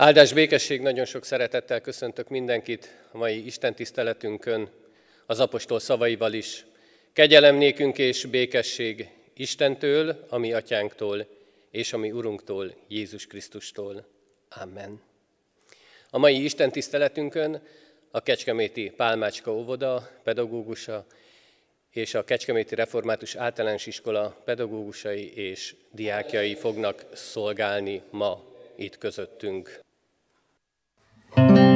Áldás békesség, nagyon sok szeretettel köszöntök mindenkit a mai Isten tiszteletünkön, az apostol szavaival is. Kegyelem nékünk és békesség Istentől, ami atyánktól, és ami Urunktól, Jézus Krisztustól. Amen. A mai Isten tiszteletünkön a Kecskeméti Pálmácska óvoda pedagógusa és a Kecskeméti Református Általános Iskola pedagógusai és diákjai fognak szolgálni ma itt közöttünk. Thank you.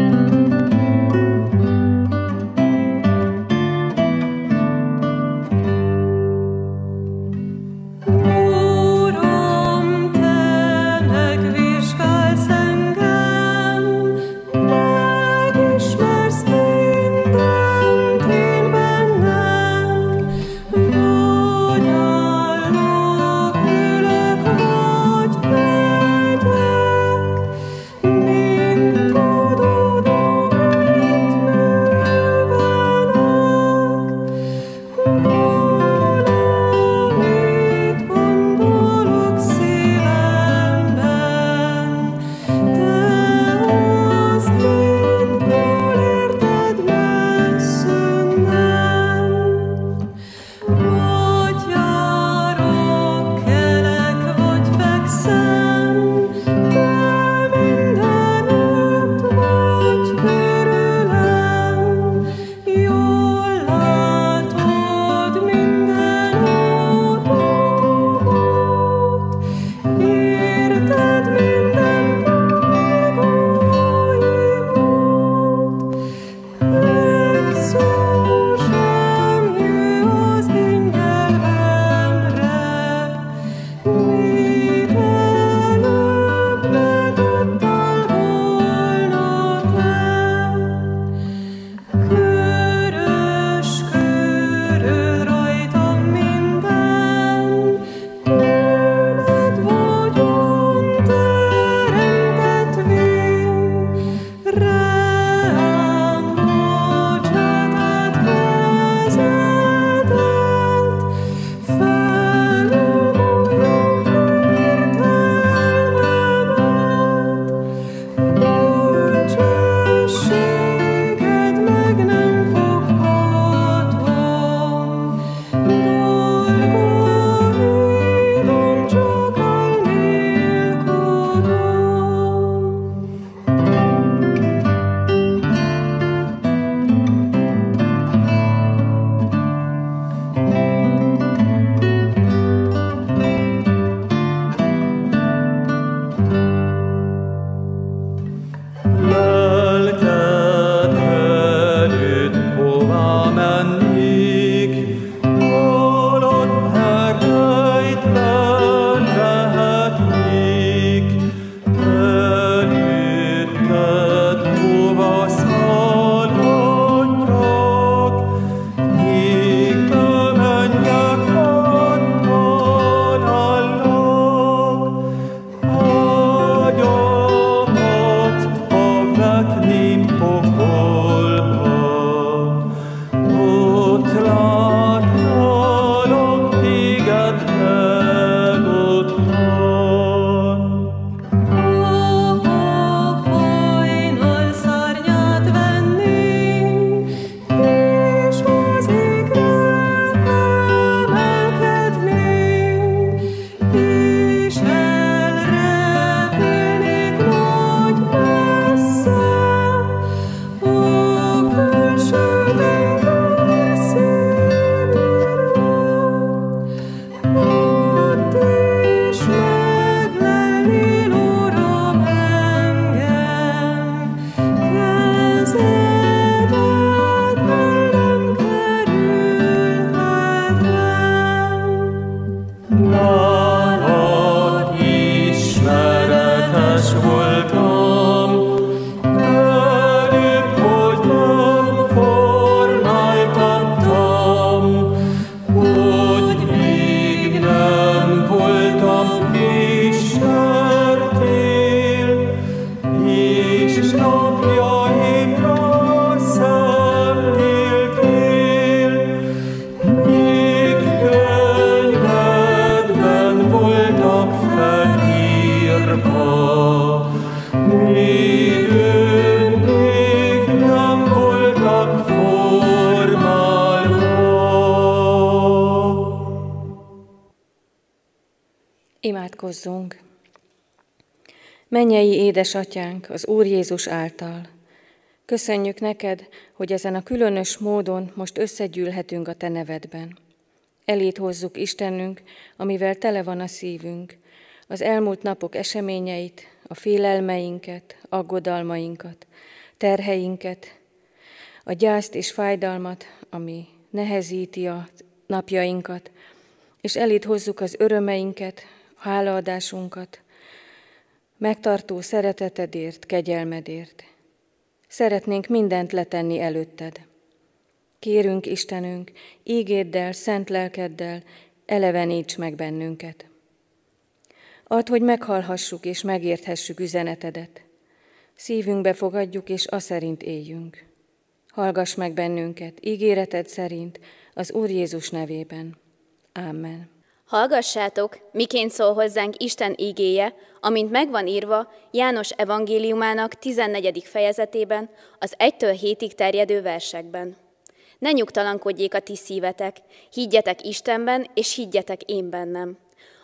Imádkozzunk! Mennyei édesatyánk az Úr Jézus által. Köszönjük neked, hogy ezen a különös módon most összegyűlhetünk a te nevedben. Elét hozzuk Istenünk, amivel tele van a szívünk, az elmúlt napok eseményeit, a félelmeinket, aggodalmainkat, terheinket, a gyászt és fájdalmat, ami nehezíti a napjainkat, és elét hozzuk az örömeinket, hálaadásunkat, megtartó szeretetedért, kegyelmedért. Szeretnénk mindent letenni előtted. Kérünk, Istenünk, ígéddel, szent lelkeddel, eleveníts meg bennünket. Add, hogy meghallhassuk és megérthessük üzenetedet. Szívünkbe fogadjuk, és a szerint éljünk. Hallgass meg bennünket, ígéreted szerint, az Úr Jézus nevében. Amen. Hallgassátok, miként szól hozzánk Isten ígéje, amint megvan írva János evangéliumának 14. fejezetében, az 1-től 7-ig terjedő versekben. Ne nyugtalankodjék a ti szívetek, higgyetek Istenben, és higgyetek én bennem.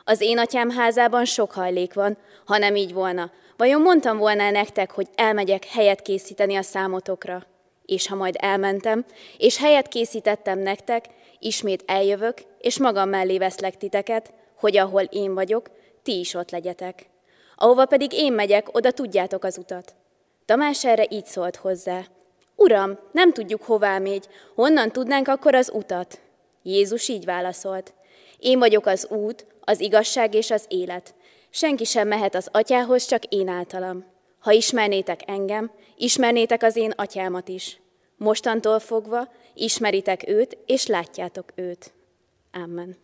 Az én atyám házában sok hajlék van, ha nem így volna. Vajon mondtam volna nektek, hogy elmegyek helyet készíteni a számotokra? És ha majd elmentem, és helyet készítettem nektek, ismét eljövök, és magam mellé veszlek titeket, hogy ahol én vagyok, ti is ott legyetek. Ahova pedig én megyek, oda tudjátok az utat. Tamás erre így szólt hozzá. Uram, nem tudjuk, hová megy, honnan tudnánk akkor az utat? Jézus így válaszolt. Én vagyok az út, az igazság és az élet. Senki sem mehet az atyához, csak én általam. Ha ismernétek engem, ismernétek az én atyámat is. Mostantól fogva ismeritek őt, és látjátok őt. Amen.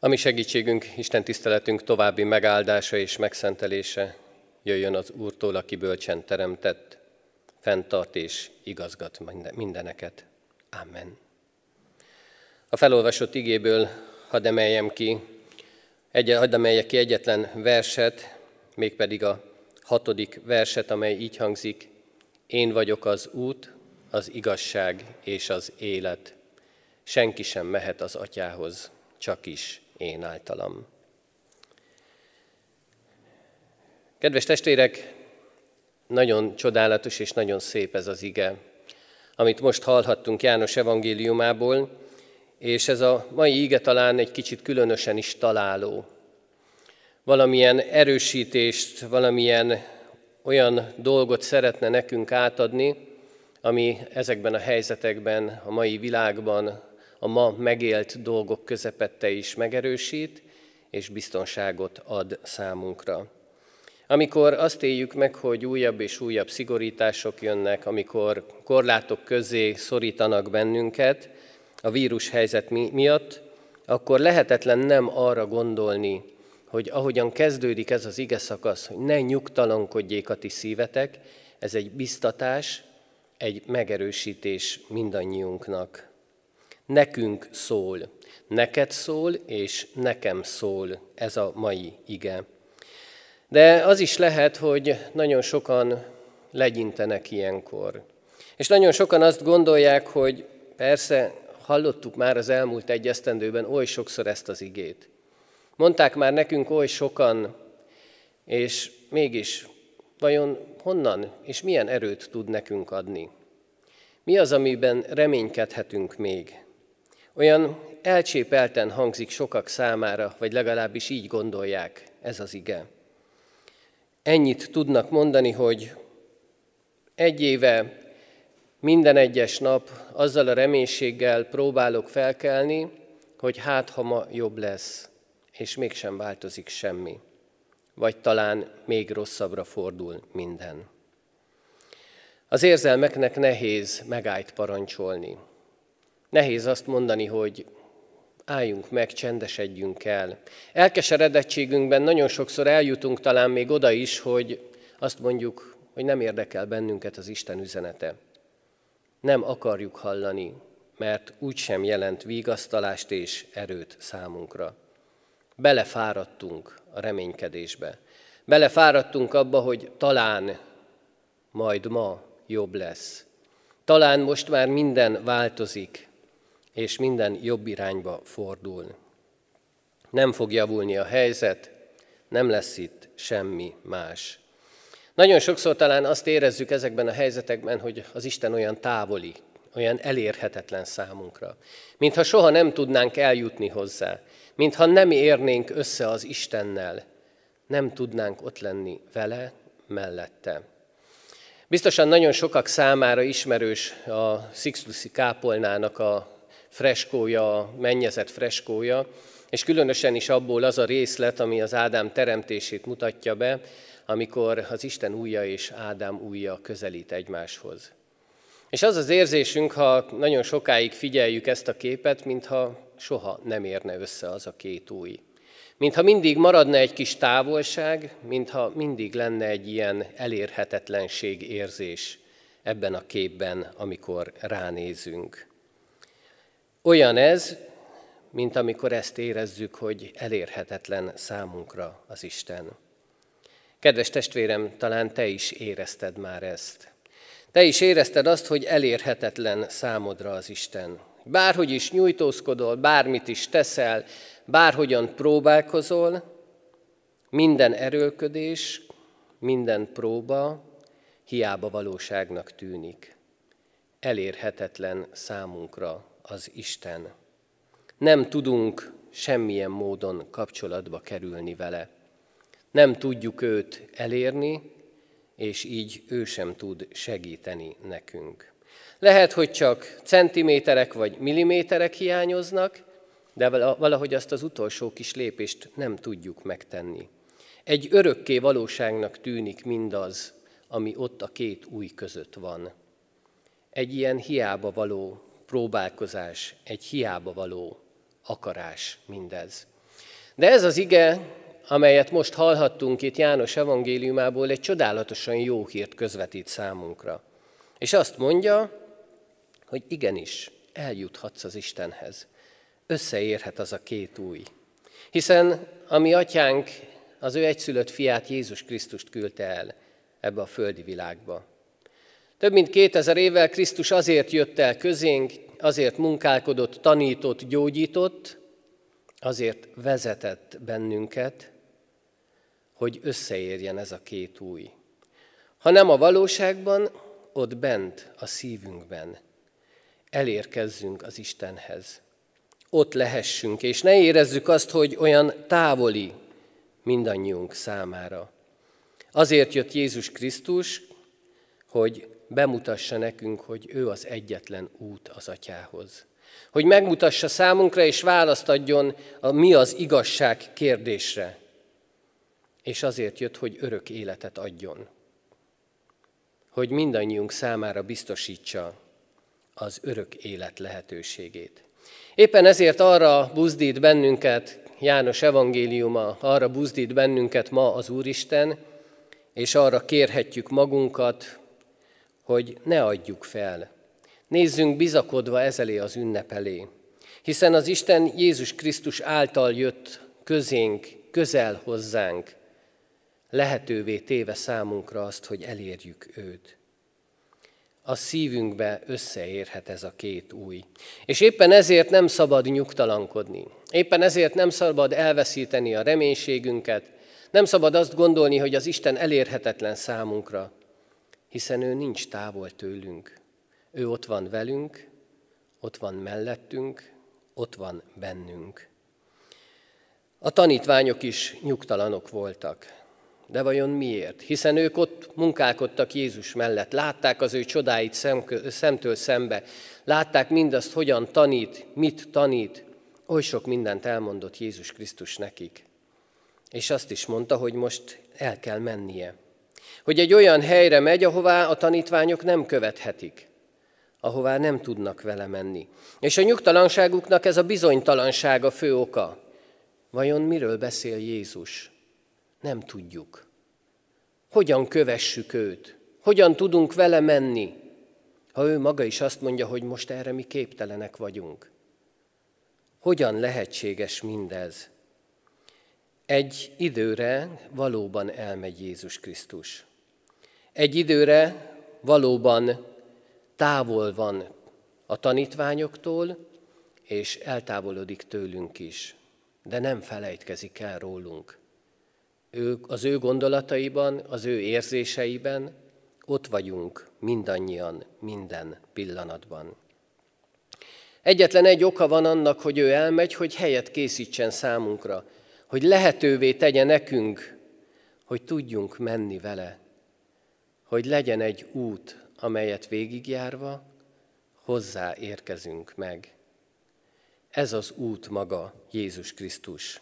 Ami segítségünk, Isten tiszteletünk további megáldása és megszentelése jöjjön az Úrtól, aki bölcsen teremtett, fenntart és igazgat mindeneket. Amen. A felolvasott igéből hadd emeljem ki, egy, hadd emeljek ki egyetlen verset, mégpedig a hatodik verset, amely így hangzik, én vagyok az út, az igazság és az élet. Senki sem mehet az atyához, csak is én általam. Kedves testvérek, nagyon csodálatos és nagyon szép ez az ige, amit most hallhattunk János evangéliumából, és ez a mai ige talán egy kicsit különösen is találó. Valamilyen erősítést, valamilyen olyan dolgot szeretne nekünk átadni, ami ezekben a helyzetekben, a mai világban, a ma megélt dolgok közepette is megerősít, és biztonságot ad számunkra. Amikor azt éljük meg, hogy újabb és újabb szigorítások jönnek, amikor korlátok közé szorítanak bennünket a vírus helyzet miatt, akkor lehetetlen nem arra gondolni, hogy ahogyan kezdődik ez az ige szakasz, hogy ne nyugtalankodjék a ti szívetek, ez egy biztatás, egy megerősítés mindannyiunknak. Nekünk szól, neked szól, és nekem szól ez a mai ige. De az is lehet, hogy nagyon sokan legyintenek ilyenkor. És nagyon sokan azt gondolják, hogy persze hallottuk már az elmúlt egy esztendőben oly sokszor ezt az igét. Mondták már nekünk oly sokan, és mégis vajon honnan és milyen erőt tud nekünk adni? Mi az, amiben reménykedhetünk még? Olyan elcsépelten hangzik sokak számára, vagy legalábbis így gondolják ez az ige. Ennyit tudnak mondani, hogy egy éve minden egyes nap azzal a reménységgel próbálok felkelni, hogy hát, ha ma jobb lesz, és mégsem változik semmi, vagy talán még rosszabbra fordul minden. Az érzelmeknek nehéz megállt parancsolni. Nehéz azt mondani, hogy álljunk meg, csendesedjünk el. Elkeseredettségünkben nagyon sokszor eljutunk talán még oda is, hogy azt mondjuk, hogy nem érdekel bennünket az Isten üzenete. Nem akarjuk hallani, mert úgysem jelent vigasztalást és erőt számunkra belefáradtunk a reménykedésbe. Belefáradtunk abba, hogy talán majd ma jobb lesz. Talán most már minden változik, és minden jobb irányba fordul. Nem fog javulni a helyzet, nem lesz itt semmi más. Nagyon sokszor talán azt érezzük ezekben a helyzetekben, hogy az Isten olyan távoli, olyan elérhetetlen számunkra. Mintha soha nem tudnánk eljutni hozzá, mintha nem érnénk össze az Istennel, nem tudnánk ott lenni vele, mellette. Biztosan nagyon sokak számára ismerős a Sixtusi kápolnának a freskója, a mennyezet freskója, és különösen is abból az a részlet, ami az Ádám teremtését mutatja be, amikor az Isten újja és Ádám újja közelít egymáshoz. És az az érzésünk, ha nagyon sokáig figyeljük ezt a képet, mintha soha nem érne össze az a két új. Mintha mindig maradna egy kis távolság, mintha mindig lenne egy ilyen elérhetetlenség érzés ebben a képben, amikor ránézünk. Olyan ez, mint amikor ezt érezzük, hogy elérhetetlen számunkra az Isten. Kedves testvérem, talán te is érezted már ezt. Te is érezted azt, hogy elérhetetlen számodra az Isten. Bárhogy is nyújtózkodol, bármit is teszel, bárhogyan próbálkozol, minden erőlködés, minden próba hiába valóságnak tűnik. Elérhetetlen számunkra az Isten. Nem tudunk semmilyen módon kapcsolatba kerülni vele. Nem tudjuk őt elérni, és így ő sem tud segíteni nekünk. Lehet, hogy csak centiméterek vagy milliméterek hiányoznak, de valahogy azt az utolsó kis lépést nem tudjuk megtenni. Egy örökké valóságnak tűnik mindaz, ami ott a két új között van. Egy ilyen hiába való próbálkozás, egy hiába való akarás mindez. De ez az ige, amelyet most hallhattunk itt János evangéliumából, egy csodálatosan jó hírt közvetít számunkra. És azt mondja, hogy igenis, eljuthatsz az Istenhez. Összeérhet az a két új. Hiszen a mi atyánk az ő egyszülött fiát, Jézus Krisztust küldte el ebbe a földi világba. Több mint 2000 évvel Krisztus azért jött el közénk, azért munkálkodott, tanított, gyógyított, azért vezetett bennünket, hogy összeérjen ez a két új. Ha nem a valóságban, ott bent, a szívünkben elérkezzünk az Istenhez. Ott lehessünk, és ne érezzük azt, hogy olyan távoli mindannyiunk számára. Azért jött Jézus Krisztus, hogy bemutassa nekünk, hogy ő az egyetlen út az atyához. Hogy megmutassa számunkra, és választ adjon a mi az igazság kérdésre. És azért jött, hogy örök életet adjon. Hogy mindannyiunk számára biztosítsa az örök élet lehetőségét. Éppen ezért arra buzdít bennünket János evangéliuma, arra buzdít bennünket ma az Úristen, és arra kérhetjük magunkat, hogy ne adjuk fel. Nézzünk bizakodva ezelé az ünnep elé, hiszen az Isten Jézus Krisztus által jött közénk, közel hozzánk, lehetővé téve számunkra azt, hogy elérjük őt. A szívünkbe összeérhet ez a két új. És éppen ezért nem szabad nyugtalankodni. Éppen ezért nem szabad elveszíteni a reménységünket, nem szabad azt gondolni, hogy az Isten elérhetetlen számunkra, hiszen ő nincs távol tőlünk. Ő ott van velünk, ott van mellettünk, ott van bennünk. A tanítványok is nyugtalanok voltak. De vajon miért? Hiszen ők ott munkálkodtak Jézus mellett, látták az ő csodáit szemtől szembe, látták mindazt, hogyan tanít, mit tanít. Oly sok mindent elmondott Jézus Krisztus nekik. És azt is mondta, hogy most el kell mennie hogy egy olyan helyre megy, ahová a tanítványok nem követhetik, ahová nem tudnak vele menni. És a nyugtalanságuknak ez a bizonytalanság a fő oka. Vajon miről beszél Jézus? Nem tudjuk. Hogyan kövessük őt? Hogyan tudunk vele menni, ha ő maga is azt mondja, hogy most erre mi képtelenek vagyunk? Hogyan lehetséges mindez? Egy időre valóban elmegy Jézus Krisztus. Egy időre valóban távol van a tanítványoktól, és eltávolodik tőlünk is, de nem felejtkezik el rólunk. Ő, az ő gondolataiban, az ő érzéseiben ott vagyunk mindannyian, minden pillanatban. Egyetlen egy oka van annak, hogy ő elmegy, hogy helyet készítsen számunkra, hogy lehetővé tegye nekünk, hogy tudjunk menni vele, hogy legyen egy út, amelyet végigjárva hozzá érkezünk meg. Ez az út maga Jézus Krisztus.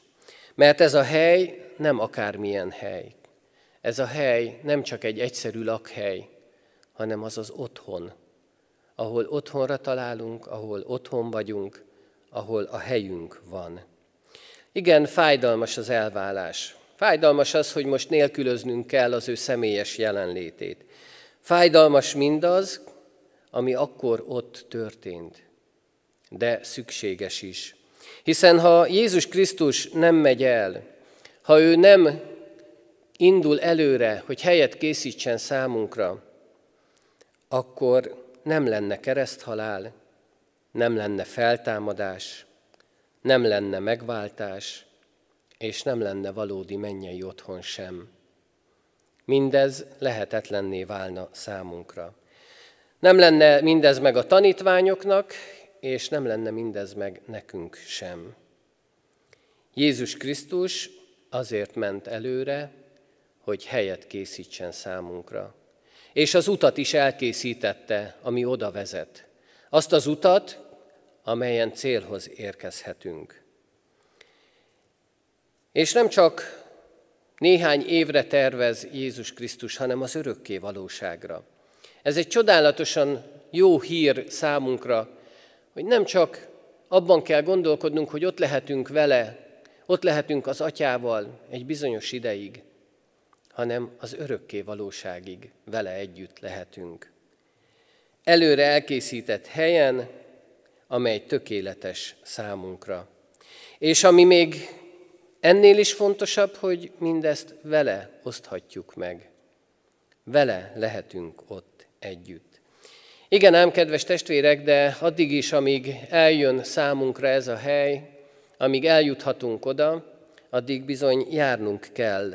Mert ez a hely nem akármilyen hely. Ez a hely nem csak egy egyszerű lakhely, hanem az az otthon, ahol otthonra találunk, ahol otthon vagyunk, ahol a helyünk van. Igen, fájdalmas az elválás. Fájdalmas az, hogy most nélkülöznünk kell az ő személyes jelenlétét. Fájdalmas mindaz, ami akkor ott történt, de szükséges is. Hiszen ha Jézus Krisztus nem megy el, ha ő nem indul előre, hogy helyet készítsen számunkra, akkor nem lenne kereszthalál, nem lenne feltámadás, nem lenne megváltás, és nem lenne valódi mennyei otthon sem. Mindez lehetetlenné válna számunkra. Nem lenne mindez meg a tanítványoknak, és nem lenne mindez meg nekünk sem. Jézus Krisztus azért ment előre, hogy helyet készítsen számunkra. És az utat is elkészítette, ami oda vezet. Azt az utat, amelyen célhoz érkezhetünk. És nem csak néhány évre tervez Jézus Krisztus, hanem az örökké valóságra. Ez egy csodálatosan jó hír számunkra, hogy nem csak abban kell gondolkodnunk, hogy ott lehetünk vele, ott lehetünk az atyával egy bizonyos ideig, hanem az örökké valóságig vele együtt lehetünk. Előre elkészített helyen, amely tökéletes számunkra. És ami még ennél is fontosabb, hogy mindezt vele oszthatjuk meg. Vele lehetünk ott együtt. Igen ám, kedves testvérek, de addig is, amíg eljön számunkra ez a hely, amíg eljuthatunk oda, addig bizony járnunk kell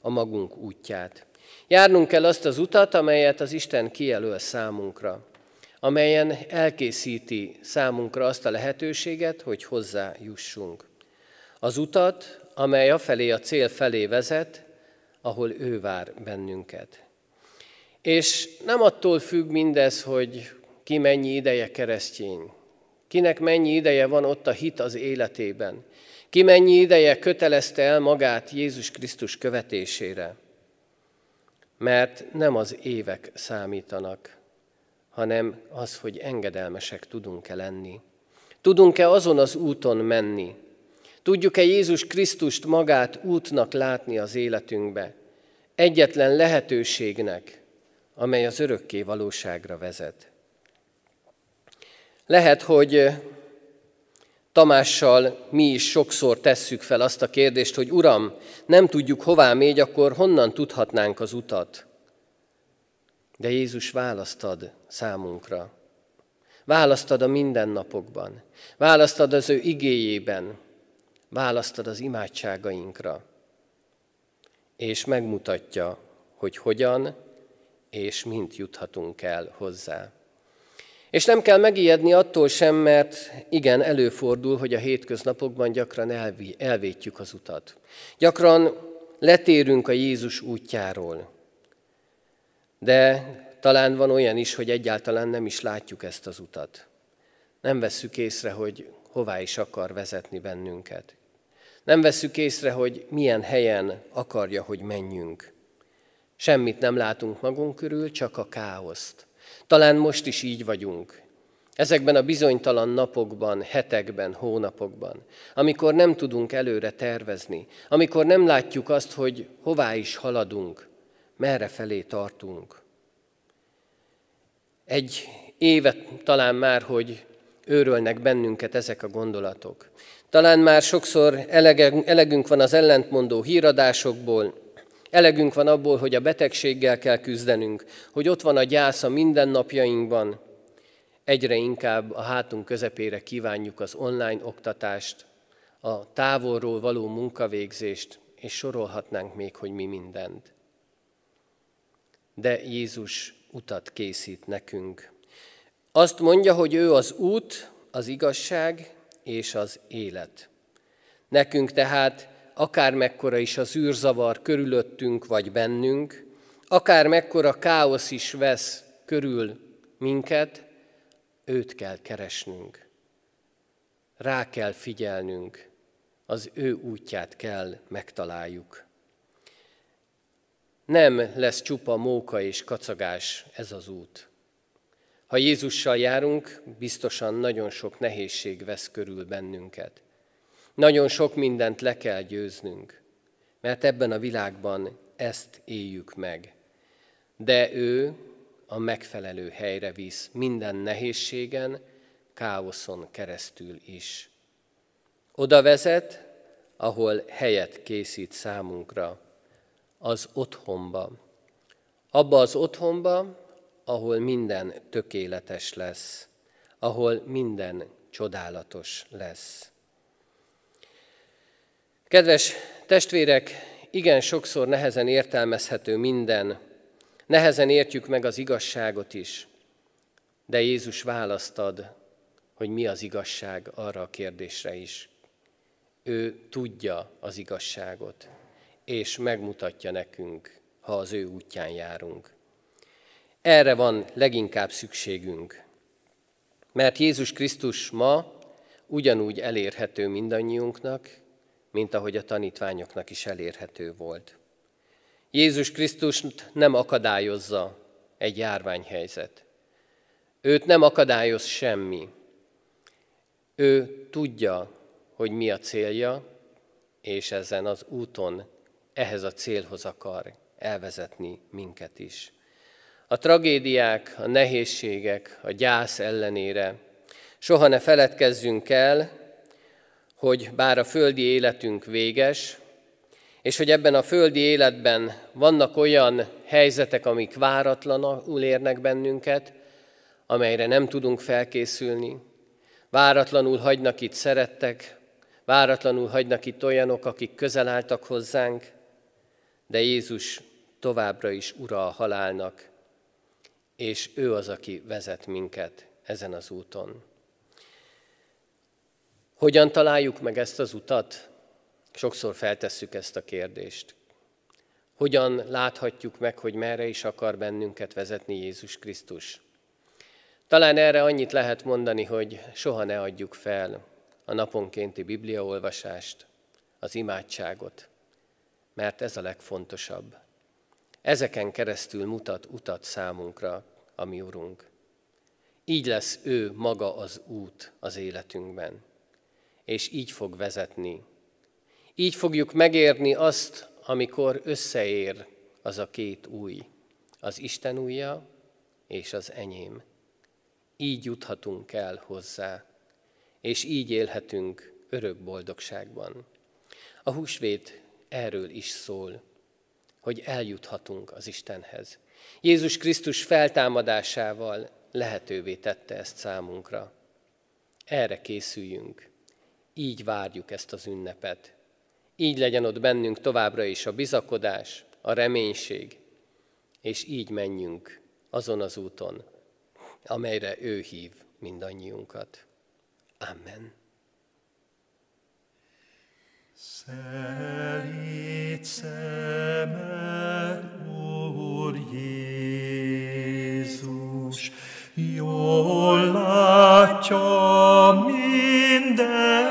a magunk útját. Járnunk kell azt az utat, amelyet az Isten kijelöl számunkra amelyen elkészíti számunkra azt a lehetőséget, hogy hozzá jussunk. Az utat, amely a felé, a cél felé vezet, ahol ő vár bennünket. És nem attól függ mindez, hogy ki mennyi ideje keresztény, kinek mennyi ideje van ott a hit az életében, ki mennyi ideje kötelezte el magát Jézus Krisztus követésére. Mert nem az évek számítanak, hanem az, hogy engedelmesek tudunk-e lenni. Tudunk-e azon az úton menni? Tudjuk-e Jézus Krisztust magát útnak látni az életünkbe? Egyetlen lehetőségnek, amely az örökké valóságra vezet. Lehet, hogy Tamással mi is sokszor tesszük fel azt a kérdést, hogy Uram, nem tudjuk hová megy, akkor honnan tudhatnánk az utat? De Jézus választad számunkra. Választad a mindennapokban. Választad az ő igéjében. Választad az imádságainkra. És megmutatja, hogy hogyan és mint juthatunk el hozzá. És nem kell megijedni attól sem, mert igen, előfordul, hogy a hétköznapokban gyakran elvétjük az utat. Gyakran letérünk a Jézus útjáról. De talán van olyan is, hogy egyáltalán nem is látjuk ezt az utat. Nem vesszük észre, hogy hová is akar vezetni bennünket. Nem vesszük észre, hogy milyen helyen akarja, hogy menjünk. Semmit nem látunk magunk körül, csak a káoszt. Talán most is így vagyunk. Ezekben a bizonytalan napokban, hetekben, hónapokban, amikor nem tudunk előre tervezni, amikor nem látjuk azt, hogy hová is haladunk, merre felé tartunk. Egy évet talán már, hogy őrölnek bennünket ezek a gondolatok. Talán már sokszor elegünk van az ellentmondó híradásokból, elegünk van abból, hogy a betegséggel kell küzdenünk, hogy ott van a gyász a mindennapjainkban. Egyre inkább a hátunk közepére kívánjuk az online oktatást, a távolról való munkavégzést, és sorolhatnánk még, hogy mi mindent. De Jézus utat készít nekünk. Azt mondja, hogy ő az út, az igazság és az élet. Nekünk tehát akár mekkora is az űrzavar körülöttünk vagy bennünk, akár mekkora káosz is vesz körül minket, őt kell keresnünk. Rá kell figyelnünk, az ő útját kell megtaláljuk. Nem lesz csupa móka és kacagás ez az út. Ha Jézussal járunk, biztosan nagyon sok nehézség vesz körül bennünket. Nagyon sok mindent le kell győznünk, mert ebben a világban ezt éljük meg. De ő a megfelelő helyre visz minden nehézségen, káoszon keresztül is. Oda vezet, ahol helyet készít számunkra, az otthonba. Abba az otthonba, ahol minden tökéletes lesz, ahol minden csodálatos lesz. Kedves testvérek, igen sokszor nehezen értelmezhető minden, nehezen értjük meg az igazságot is, de Jézus választ ad, hogy mi az igazság arra a kérdésre is. Ő tudja az igazságot, és megmutatja nekünk, ha az ő útján járunk. Erre van leginkább szükségünk, mert Jézus Krisztus ma ugyanúgy elérhető mindannyiunknak, mint ahogy a tanítványoknak is elérhető volt. Jézus Krisztust nem akadályozza egy járványhelyzet. Őt nem akadályoz semmi. Ő tudja, hogy mi a célja, és ezen az úton ehhez a célhoz akar elvezetni minket is. A tragédiák, a nehézségek, a gyász ellenére soha ne feledkezzünk el, hogy bár a földi életünk véges, és hogy ebben a földi életben vannak olyan helyzetek, amik váratlanul érnek bennünket, amelyre nem tudunk felkészülni, váratlanul hagynak itt szerettek, váratlanul hagynak itt olyanok, akik közel álltak hozzánk, de Jézus továbbra is ura a halálnak, és ő az, aki vezet minket ezen az úton. Hogyan találjuk meg ezt az utat? Sokszor feltesszük ezt a kérdést. Hogyan láthatjuk meg, hogy merre is akar bennünket vezetni Jézus Krisztus? Talán erre annyit lehet mondani, hogy soha ne adjuk fel a naponkénti bibliaolvasást, az imádságot, mert ez a legfontosabb. Ezeken keresztül mutat utat számunkra a mi Urunk. Így lesz ő maga az út az életünkben, és így fog vezetni. Így fogjuk megérni azt, amikor összeér az a két új, az Isten újja és az enyém. Így juthatunk el hozzá, és így élhetünk örök boldogságban. A húsvét erről is szól, hogy eljuthatunk az Istenhez. Jézus Krisztus feltámadásával lehetővé tette ezt számunkra. Erre készüljünk, így várjuk ezt az ünnepet. Így legyen ott bennünk továbbra is a bizakodás, a reménység, és így menjünk azon az úton, amelyre ő hív mindannyiunkat. Amen. Szelít szemed, Úr Jézus, jól látja minden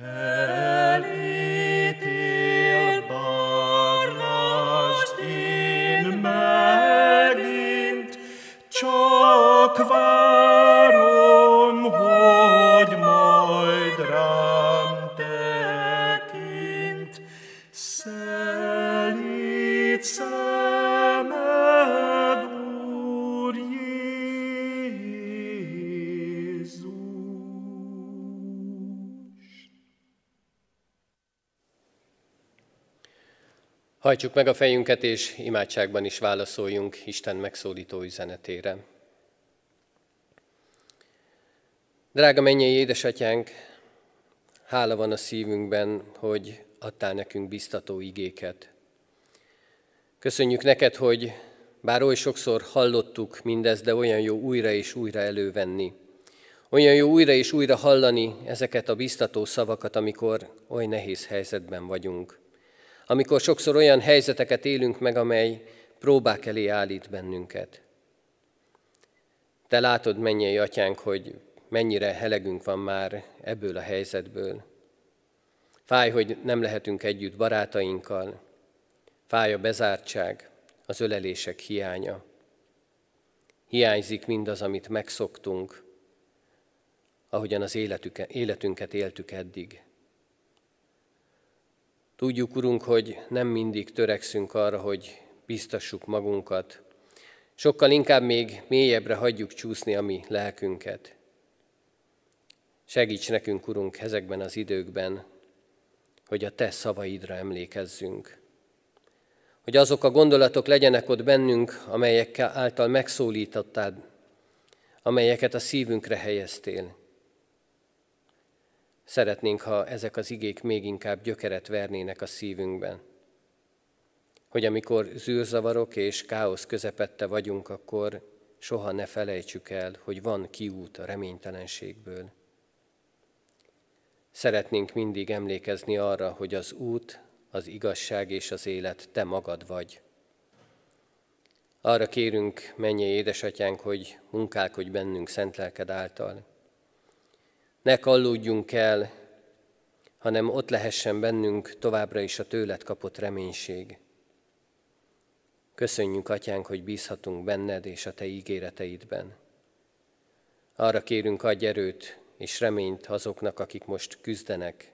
Hey. Hajtsuk meg a fejünket, és imádságban is válaszoljunk Isten megszólító üzenetére. Drága mennyei édesatyánk, hála van a szívünkben, hogy adtál nekünk biztató igéket. Köszönjük neked, hogy bár oly sokszor hallottuk mindezt, de olyan jó újra és újra elővenni. Olyan jó újra és újra hallani ezeket a biztató szavakat, amikor oly nehéz helyzetben vagyunk. Amikor sokszor olyan helyzeteket élünk meg, amely próbák elé állít bennünket. Te látod, mennyei atyánk, hogy mennyire helegünk van már ebből a helyzetből. Fáj, hogy nem lehetünk együtt barátainkkal, fáj a bezártság, az ölelések hiánya. Hiányzik mindaz, amit megszoktunk, ahogyan az életünket éltük eddig. Tudjuk, Urunk, hogy nem mindig törekszünk arra, hogy biztassuk magunkat, sokkal inkább még mélyebbre hagyjuk csúszni a mi lelkünket. Segíts nekünk, Urunk, ezekben az időkben, hogy a Te szavaidra emlékezzünk. Hogy azok a gondolatok legyenek ott bennünk, amelyek által megszólítottad, amelyeket a szívünkre helyeztél. Szeretnénk, ha ezek az igék még inkább gyökeret vernének a szívünkben. Hogy amikor zűrzavarok és káosz közepette vagyunk, akkor soha ne felejtsük el, hogy van kiút a reménytelenségből. Szeretnénk mindig emlékezni arra, hogy az út, az igazság és az élet te magad vagy. Arra kérünk, mennyi édesatyánk, hogy munkálkodj bennünk szent lelked által. Ne kallódjunk el, hanem ott lehessen bennünk továbbra is a tőled kapott reménység. Köszönjük, Atyánk, hogy bízhatunk benned és a Te ígéreteidben. Arra kérünk, adj erőt és reményt azoknak, akik most küzdenek.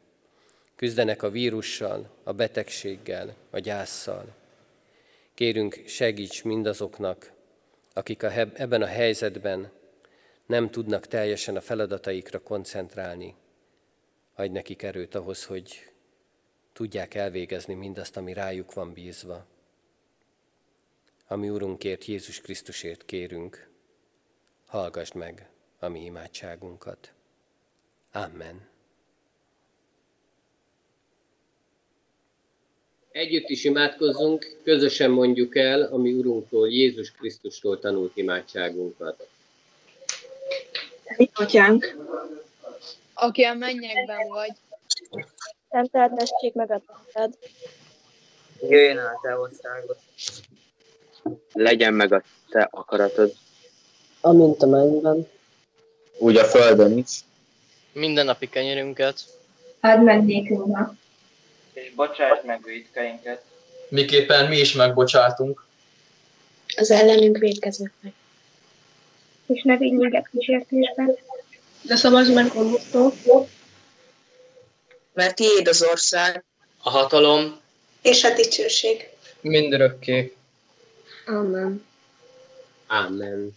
Küzdenek a vírussal, a betegséggel, a gyásszal. Kérünk, segíts mindazoknak, akik a, ebben a helyzetben nem tudnak teljesen a feladataikra koncentrálni. Adj nekik erőt ahhoz, hogy tudják elvégezni mindazt, ami rájuk van bízva. Ami Urunkért, Jézus Krisztusért kérünk, hallgassd meg a mi imádságunkat. Amen. Együtt is imádkozzunk, közösen mondjuk el, ami Urunktól, Jézus Krisztustól tanult imádságunkat. Mi atyánk, aki a mennyekben vagy, szenteltessék meg a neved, Jöjjön el a te országod. Legyen meg a te akaratod. amint a mennyben, Úgy a földön is. Minden napi kenyerünket, Add meg nékünk ma, És bocsáss meg védkeinket. miképpen mi is megbocsátunk. az ellenünk védkezőknek. És ne vigy minket kísértésbe, de szabadj meg gonosztól, mert tiéd az ország, a hatalom, És a dicsőség. Mindörökké. Amen. Amen.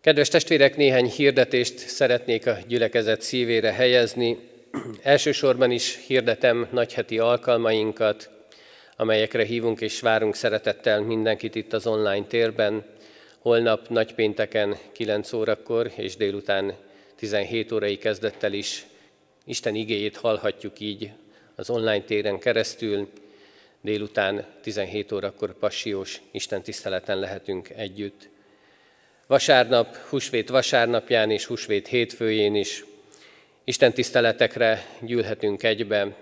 Kedves testvérek, néhány hirdetést szeretnék a gyülekezet szívére helyezni. Elsősorban is hirdetem nagyheti alkalmainkat. Amelyekre hívunk és várunk szeretettel mindenkit itt az online térben. Holnap nagypénteken 9 órakor és délután 17 órai kezdettel is Isten igéjét hallhatjuk így az online téren keresztül. Délután 17 órakor passiós Isten tiszteleten lehetünk együtt. Vasárnap, húsvét vasárnapján és húsvét hétfőjén is Isten tiszteletekre gyűlhetünk egybe,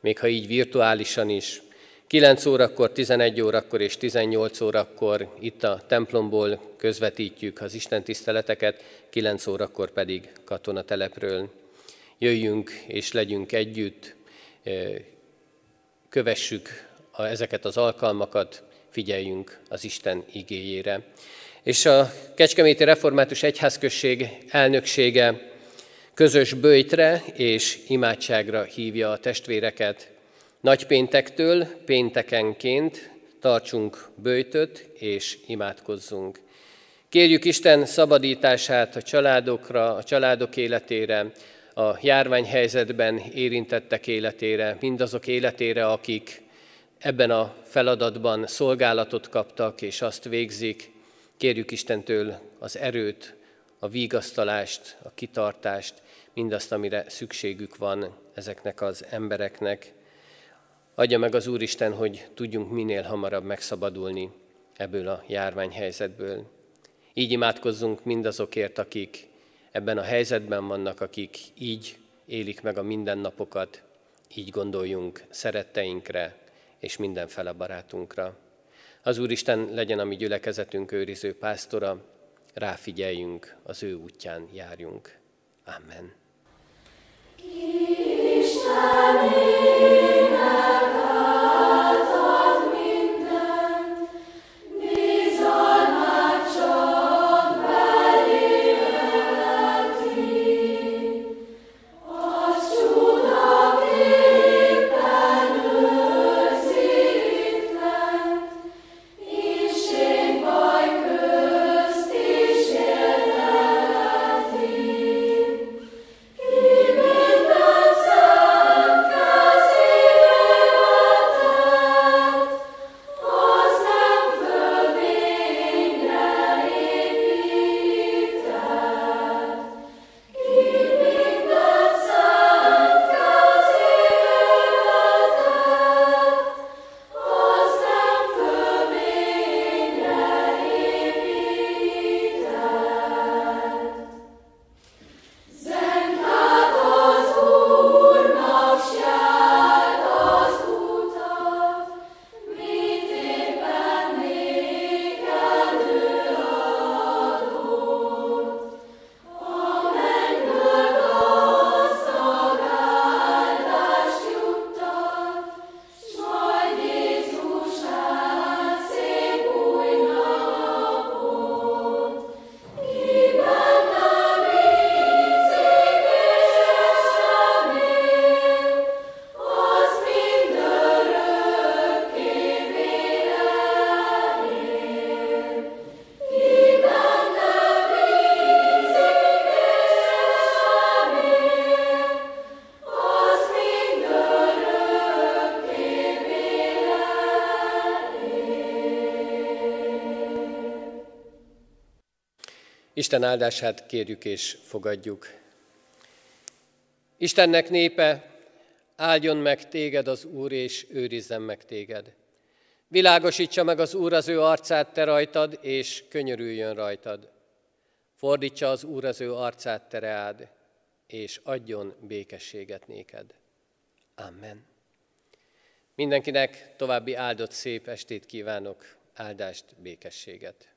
még ha így virtuálisan is. 9 órakor, 11 órakor és 18 órakor itt a templomból közvetítjük az Isten tiszteleteket, 9 órakor pedig katonatelepről. Jöjjünk és legyünk együtt, kövessük ezeket az alkalmakat, figyeljünk az Isten igéjére. És a Kecskeméti Református Egyházközség elnöksége közös bőjtre és imádságra hívja a testvéreket. Nagypéntektől péntekenként tartsunk bőjtöt és imádkozzunk. Kérjük Isten szabadítását a családokra, a családok életére, a járványhelyzetben érintettek életére, mindazok életére, akik ebben a feladatban szolgálatot kaptak és azt végzik. Kérjük Istentől az erőt, a vigasztalást, a kitartást, mindazt, amire szükségük van ezeknek az embereknek. Adja meg az Úristen, hogy tudjunk minél hamarabb megszabadulni ebből a járványhelyzetből. Így imádkozzunk mindazokért, akik ebben a helyzetben vannak, akik így élik meg a mindennapokat, így gondoljunk szeretteinkre és mindenfele barátunkra. Az Úristen legyen a mi gyülekezetünk őriző pásztora, ráfigyeljünk, az ő útján járjunk. Amen. Amen. Isten áldását kérjük és fogadjuk. Istennek népe, áldjon meg téged az Úr, és őrizzen meg téged. Világosítsa meg az Úr az ő arcát te rajtad, és könyörüljön rajtad. Fordítsa az Úr az ő arcát te reád, és adjon békességet néked. Amen. Mindenkinek további áldott szép estét kívánok, áldást, békességet.